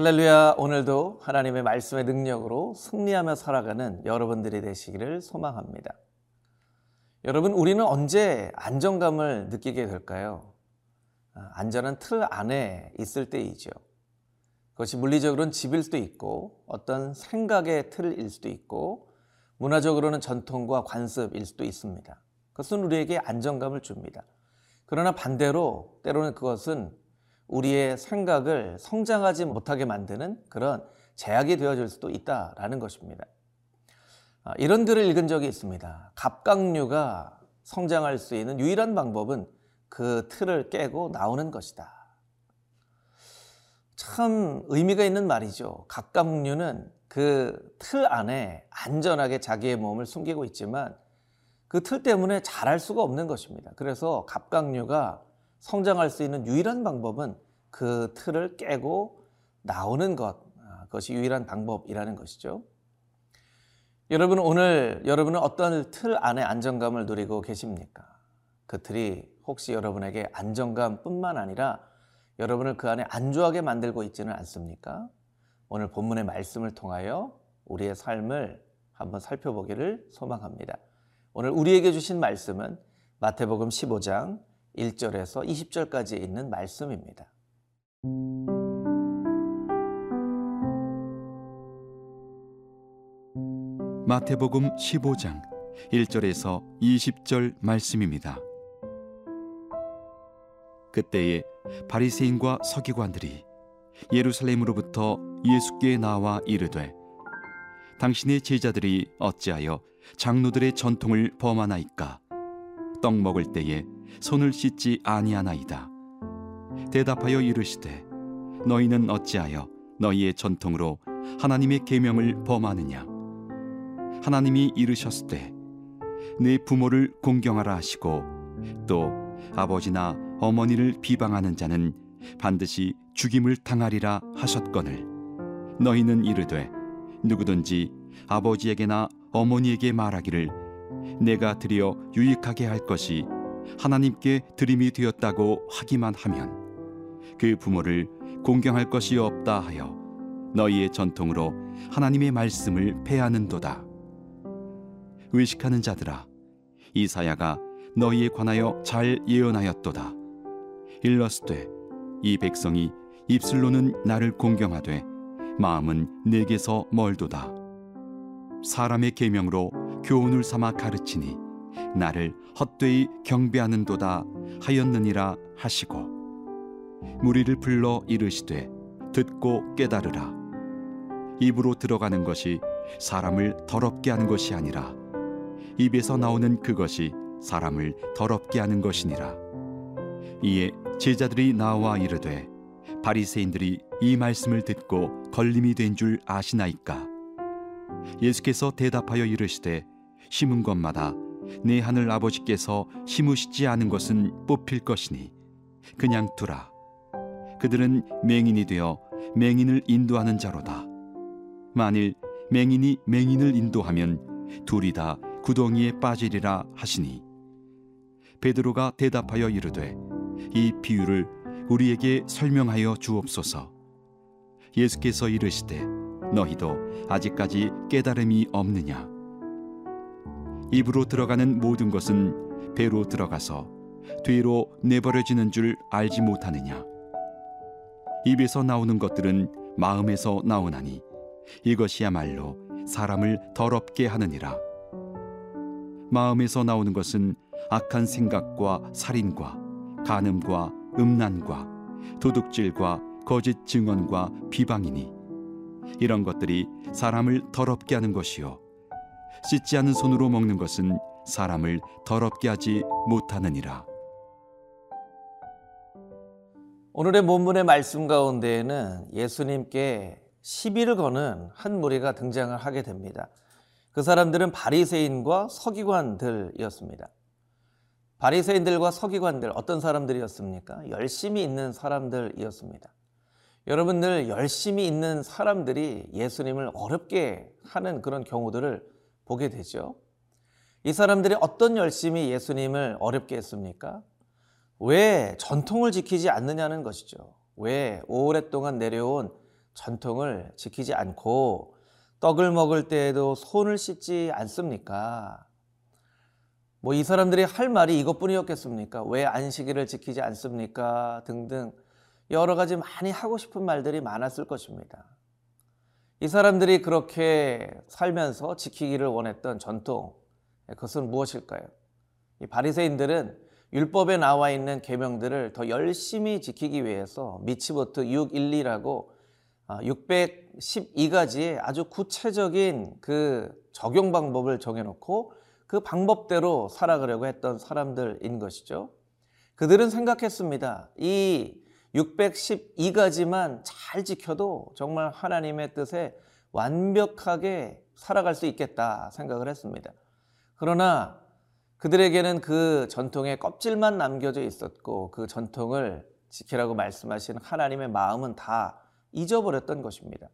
할렐루야. 오늘도 하나님의 말씀의 능력으로 승리하며 살아가는 여러분들이 되시기를 소망합니다. 여러분, 우리는 언제 안정감을 느끼게 될까요? 아, 안전한 틀 안에 있을 때이죠. 그것이 물리적으로는 집일 수도 있고, 어떤 생각의 틀일 수도 있고, 문화적으로는 전통과 관습일 수도 있습니다. 그것은 우리에게 안정감을 줍니다. 그러나 반대로 때로는 그것은 우리의 생각을 성장하지 못하게 만드는 그런 제약이 되어질 수도 있다라는 것입니다. 아, 이런 글을 읽은 적이 있습니다. 갑각류가 성장할 수 있는 유일한 방법은 그 틀을 깨고 나오는 것이다. 참 의미가 있는 말이죠. 갑각류는 그 틀 안에 안전하게 자기의 몸을 숨기고 있지만 그 틀 때문에 자랄 수가 없는 것입니다. 그래서 갑각류가 성장할 수 있는 유일한 방법은 그 틀을 깨고 나오는 것, 아, 그것이 유일한 방법이라는 것이죠. 여러분 오늘 여러분은 어떤 틀 안에 안정감을 누리고 계십니까? 그 틀이 혹시 여러분에게 안정감뿐만 아니라 여러분을 그 안에 안주하게 만들고 있지는 않습니까? 오늘 본문의 말씀을 통하여 우리의 삶을 한번 살펴보기를 소망합니다. 오늘 우리에게 주신 말씀은 마태복음 15장 1절에서 20절까지 있는 말씀입니다. 마태복음 15장 1절에서 20절 말씀입니다. 그때에 바리새인과 서기관들이 예루살렘으로부터 예수께 나와 이르되 당신의 제자들이 어찌하여 장로들의 전통을 범하나이까 떡 먹을 때에 손을 씻지 아니하나이다. 대답하여 이르시되 너희는 어찌하여 너희의 전통으로 하나님의 계명을 범하느냐? 하나님이 이르셨을 때 내 부모를 공경하라 하시고 또 아버지나 어머니를 비방하는 자는 반드시 죽임을 당하리라 하셨거늘. 너희는 이르되 누구든지 아버지에게나 어머니에게 말하기를 내가 드려 유익하게 할 것이 하나님께 드림이 되었다고 하기만 하면 그 부모를 공경할 것이 없다 하여 너희의 전통으로 하나님의 말씀을 패하는도다. 의식하는 자들아 이사야가 너희에 관하여 잘 예언하였도다 일러스되 이 백성이 입술로는 나를 공경하되 마음은 내게서 멀도다 사람의 계명으로 교훈을 삼아 가르치니 나를 헛되이 경배하는도다 하였느니라 하시고 무리를 불러 이르시되 듣고 깨달으라 입으로 들어가는 것이 사람을 더럽게 하는 것이 아니라 입에서 나오는 그것이 사람을 더럽게 하는 것이니라. 이에 제자들이 나와 이르되 바리새인들이 이 말씀을 듣고 걸림이 된 줄 아시나이까? 예수께서 대답하여 이르시되 심은 것마다 내 하늘 아버지께서 심으시지 않은 것은 뽑힐 것이니 그냥 두라. 그들은 맹인이 되어 맹인을 인도하는 자로다. 만일 맹인이 맹인을 인도하면 둘이 다 구덩이에 빠지리라 하시니 베드로가 대답하여 이르되 이 비유를 우리에게 설명하여 주옵소서 예수께서 이르시되 너희도 아직까지 깨달음이 없느냐 입으로 들어가는 모든 것은 배로 들어가서 뒤로 내버려지는 줄 알지 못하느냐? 입에서 나오는 것들은 마음에서 나오나니 이것이야말로 사람을 더럽게 하느니라. 마음에서 나오는 것은 악한 생각과 살인과 간음과 음란과 도둑질과 거짓 증언과 비방이니 이런 것들이 사람을 더럽게 하는 것이요 씻지 않은 손으로 먹는 것은 사람을 더럽게 하지 못하느니라. 오늘의 본문의 말씀 가운데에는 예수님께 시비를 거는 한 무리가 등장을 하게 됩니다. 그 사람들은 바리새인과 서기관들이었습니다. 바리새인들과 서기관들 어떤 사람들이었습니까? 열심히 있는 사람들이었습니다. 여러분들 열심히 있는 사람들이 예수님을 어렵게 하는 그런 경우들을 보게 되죠. 이 사람들이 어떤 열심히 예수님을 어렵게 했습니까? 왜 전통을 지키지 않느냐는 것이죠. 왜 오랫동안 내려온 전통을 지키지 않고 떡을 먹을 때에도 손을 씻지 않습니까? 뭐 이 사람들이 할 말이 이것뿐이었겠습니까? 왜 안식일을 지키지 않습니까? 등등 여러 가지 많이 하고 싶은 말들이 많았을 것입니다. 이 사람들이 그렇게 살면서 지키기를 원했던 전통, 그것은 무엇일까요? 이 바리새인들은 율법에 나와 있는 계명들을 더 열심히 지키기 위해서 미치보트 612라고 612가지의 아주 구체적인 그 적용 방법을 정해놓고 그 방법대로 살아가려고 했던 사람들인 것이죠. 그들은 생각했습니다. 이 612가지만 잘 지켜도 정말 하나님의 뜻에 완벽하게 살아갈 수 있겠다 생각을 했습니다. 그러나 그들에게는 그 전통의 껍질만 남겨져 있었고 그 전통을 지키라고 말씀하신 하나님의 마음은 다 잊어버렸던 것입니다.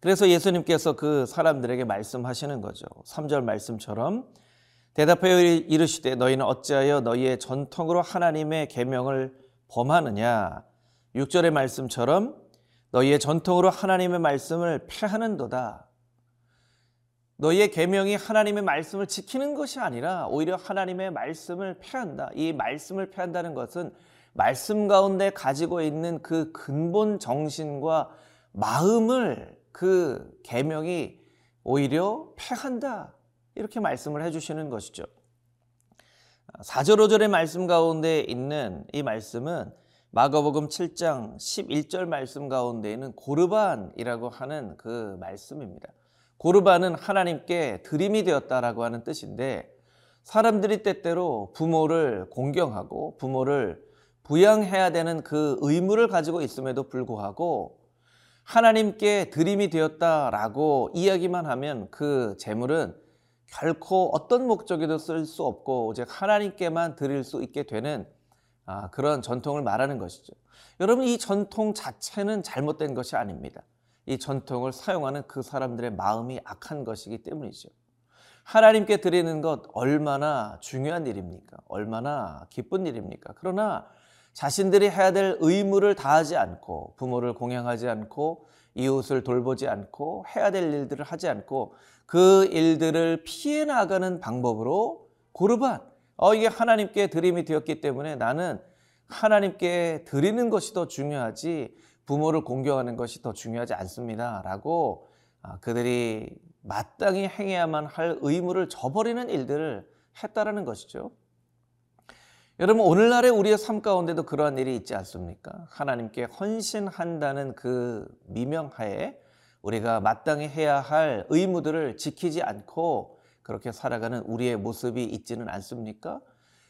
그래서 예수님께서 그 사람들에게 말씀하시는 거죠. 3절 말씀처럼 대답하여 이르시되 너희는 어찌하여 너희의 전통으로 하나님의 계명을 범하느냐 6절의 말씀처럼 너희의 전통으로 하나님의 말씀을 폐하는도다. 너희의 계명이 하나님의 말씀을 지키는 것이 아니라 오히려 하나님의 말씀을 폐한다. 이 말씀을 폐한다는 것은 말씀 가운데 가지고 있는 그 근본 정신과 마음을 그 계명이 오히려 폐한다. 이렇게 말씀을 해 주시는 것이죠. 4절 5절의 말씀 가운데 있는 이 말씀은 마가복음 7장 11절 말씀 가운데 있는 고르반이라고 하는 그 말씀입니다. 고르반은 하나님께 드림이 되었다라고 하는 뜻인데 사람들이 때때로 부모를 공경하고 부모를 부양해야 되는 그 의무를 가지고 있음에도 불구하고 하나님께 드림이 되었다라고 이야기만 하면 그 재물은 결코 어떤 목적에도 쓸 수 없고 오직 하나님께만 드릴 수 있게 되는 아, 그런 전통을 말하는 것이죠. 여러분 이 전통 자체는 잘못된 것이 아닙니다. 이 전통을 사용하는 그 사람들의 마음이 악한 것이기 때문이죠. 하나님께 드리는 것 얼마나 중요한 일입니까? 얼마나 기쁜 일입니까? 그러나 자신들이 해야 될 의무를 다하지 않고 부모를 공양하지 않고 이웃을 돌보지 않고 해야 될 일들을 하지 않고 그 일들을 피해 나가는 방법으로 고르반 어, 이게 하나님께 드림이 되었기 때문에 나는 하나님께 드리는 것이 더 중요하지 부모를 공경하는 것이 더 중요하지 않습니다. 라고 아, 그들이 마땅히 행해야만 할 의무를 저버리는 일들을 했다라는 것이죠. 여러분, 오늘날의 우리의 삶 가운데도 그러한 일이 있지 않습니까? 하나님께 헌신한다는 그 미명하에 우리가 마땅히 해야 할 의무들을 지키지 않고 그렇게 살아가는 우리의 모습이 있지는 않습니까?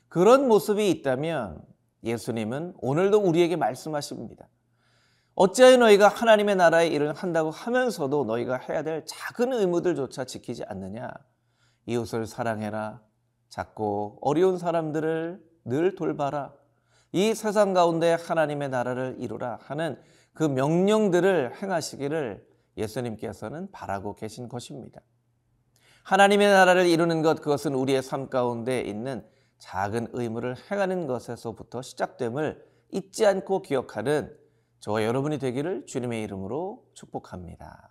그런 모습이 있다면 예수님은 오늘도 우리에게 말씀하십니다. 어찌하여 너희가 하나님의 나라의 일을 한다고 하면서도 너희가 해야 될 작은 의무들조차 지키지 않느냐? 이웃을 사랑해라. 작고 어려운 사람들을 늘 돌봐라. 이 세상 가운데 하나님의 나라를 이루라 하는 그 명령들을 행하시기를 예수님께서는 바라고 계신 것입니다. 하나님의 나라를 이루는 것 그것은 우리의 삶 가운데 있는 작은 의무를 행하는 것에서부터 시작됨을 잊지 않고 기억하는 저와 여러분이 되기를 주님의 이름으로 축복합니다.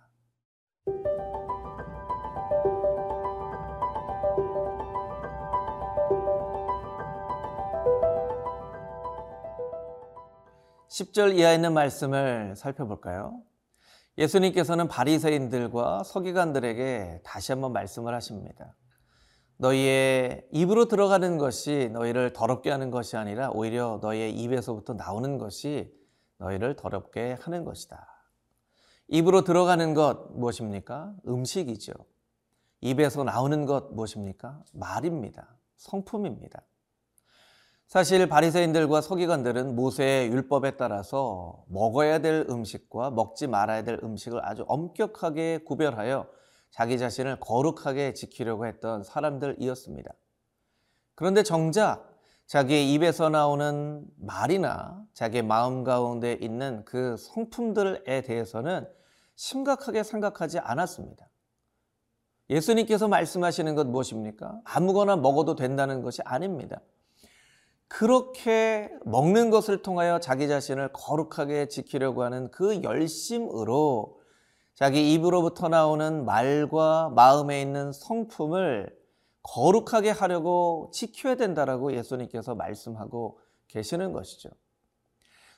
(10절) 이하에 있는 말씀을 살펴볼까요? 예수님께서는 바리새인들과 서기관들에게 다시 한번 말씀을 하십니다. 너희의 입으로 들어가는 것이 너희를 더럽게 하는 것이 아니라 오히려 너희의 입에서부터 나오는 것이 너희를 더럽게 하는 것이다. 입으로 들어가는 것 무엇입니까? 음식이죠. 입에서 나오는 것 무엇입니까? 말입니다. 성품입니다. 사실 바리새인들과 서기관들은 모세의 율법에 따라서 먹어야 될 음식과 먹지 말아야 될 음식을 아주 엄격하게 구별하여 자기 자신을 거룩하게 지키려고 했던 사람들이었습니다. 그런데 정작 자기의 입에서 나오는 말이나 자기의 마음 가운데 있는 그 성품들에 대해서는 심각하게 생각하지 않았습니다. 예수님께서 말씀하시는 것 무엇입니까? 아무거나 먹어도 된다는 것이 아닙니다. 그렇게 먹는 것을 통하여 자기 자신을 거룩하게 지키려고 하는 그 열심으로 자기 입으로부터 나오는 말과 마음에 있는 성품을 거룩하게 하려고 지켜야 된다라고 예수님께서 말씀하고 계시는 것이죠.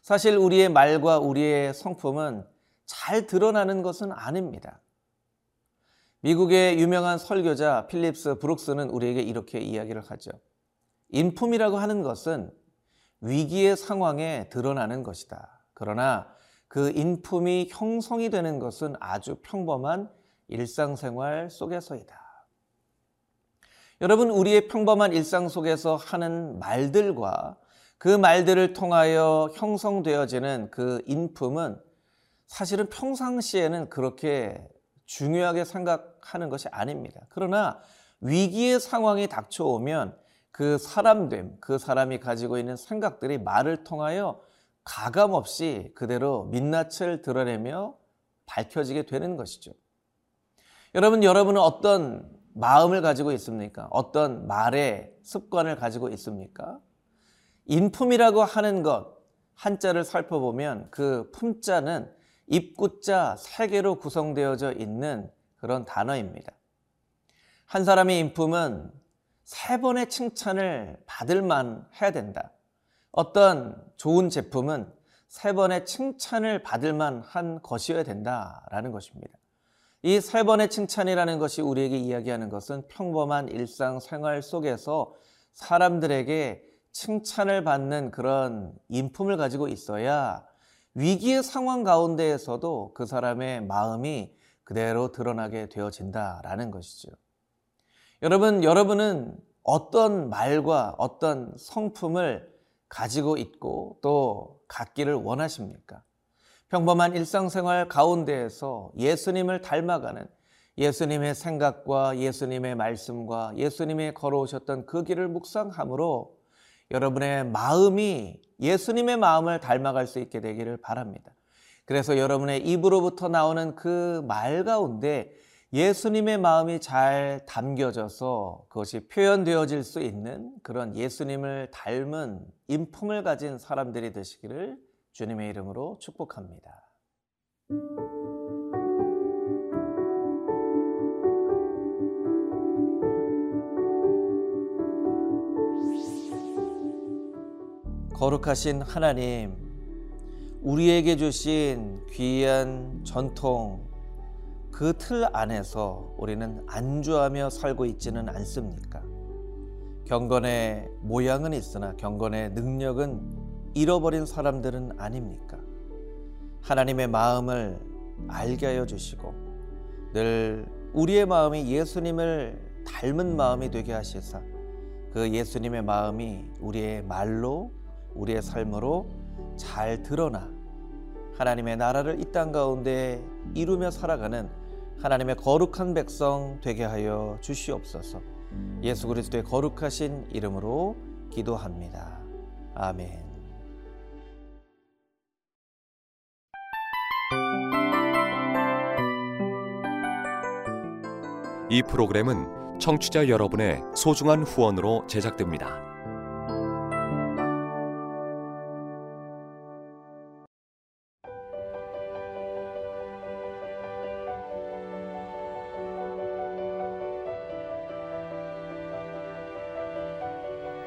사실 우리의 말과 우리의 성품은 잘 드러나는 것은 아닙니다. 미국의 유명한 설교자 필립스 브룩스는 우리에게 이렇게 이야기를 하죠. 인품이라고 하는 것은 위기의 상황에 드러나는 것이다. 그러나 그 인품이 형성이 되는 것은 아주 평범한 일상생활 속에서이다. 여러분, 우리의 평범한 일상 속에서 하는 말들과 그 말들을 통하여 형성되어지는 그 인품은 사실은 평상시에는 그렇게 중요하게 생각하는 것이 아닙니다. 그러나 위기의 상황이 닥쳐오면 그 사람됨, 그 사람이 가지고 있는 생각들이 말을 통하여 가감 없이 그대로 민낯을 드러내며 밝혀지게 되는 것이죠. 여러분, 여러분은 어떤 마음을 가지고 있습니까? 어떤 말의 습관을 가지고 있습니까? 인품이라고 하는 것, 한자를 살펴보면 그 품자는 입구자 세 개로 구성되어져 있는 그런 단어입니다. 한 사람의 인품은 세 번의 칭찬을 받을 만 해야 된다. 어떤 좋은 제품은 세 번의 칭찬을 받을 만한 것이어야 된다라는 것입니다. 이 세 번의 칭찬이라는 것이 우리에게 이야기하는 것은 평범한 일상 생활 속에서 사람들에게 칭찬을 받는 그런 인품을 가지고 있어야 위기의 상황 가운데에서도 그 사람의 마음이 그대로 드러나게 되어진다라는 것이죠. 여러분, 여러분은 어떤 말과 어떤 성품을 가지고 있고 또 갖기를 원하십니까? 평범한 일상생활 가운데에서 예수님을 닮아가는 예수님의 생각과 예수님의 말씀과 예수님이 걸어오셨던 그 길을 묵상함으로 여러분의 마음이 예수님의 마음을 닮아갈 수 있게 되기를 바랍니다. 그래서 여러분의 입으로부터 나오는 그 말 가운데 예수님의 마음이 잘 담겨져서 그것이 표현되어질 수 있는 그런 예수님을 닮은 인품을 가진 사람들이 되시기를 주님의 이름으로 축복합니다. 거룩하신 하나님, 우리에게 주신 귀한 전통, 그 틀 안에서 우리는 안주하며 살고 있지는 않습니까? 경건의 모양은 있으나 경건의 능력은 잃어버린 사람들은 아닙니까? 하나님의 마음을 알게 하여 주시고 늘 우리의 마음이 예수님을 닮은 마음이 되게 하시사 그 예수님의 마음이 우리의 말로 우리의 삶으로 잘 드러나 하나님의 나라를 이 땅 가운데 이루며 살아가는 하나님의 거룩한 백성 되게 하여 주시옵소서. 예수 그리스도의 거룩하신 이름으로 기도합니다. 아멘. 이 프로그램은 청취자 여러분의 소중한 후원으로 제작됩니다.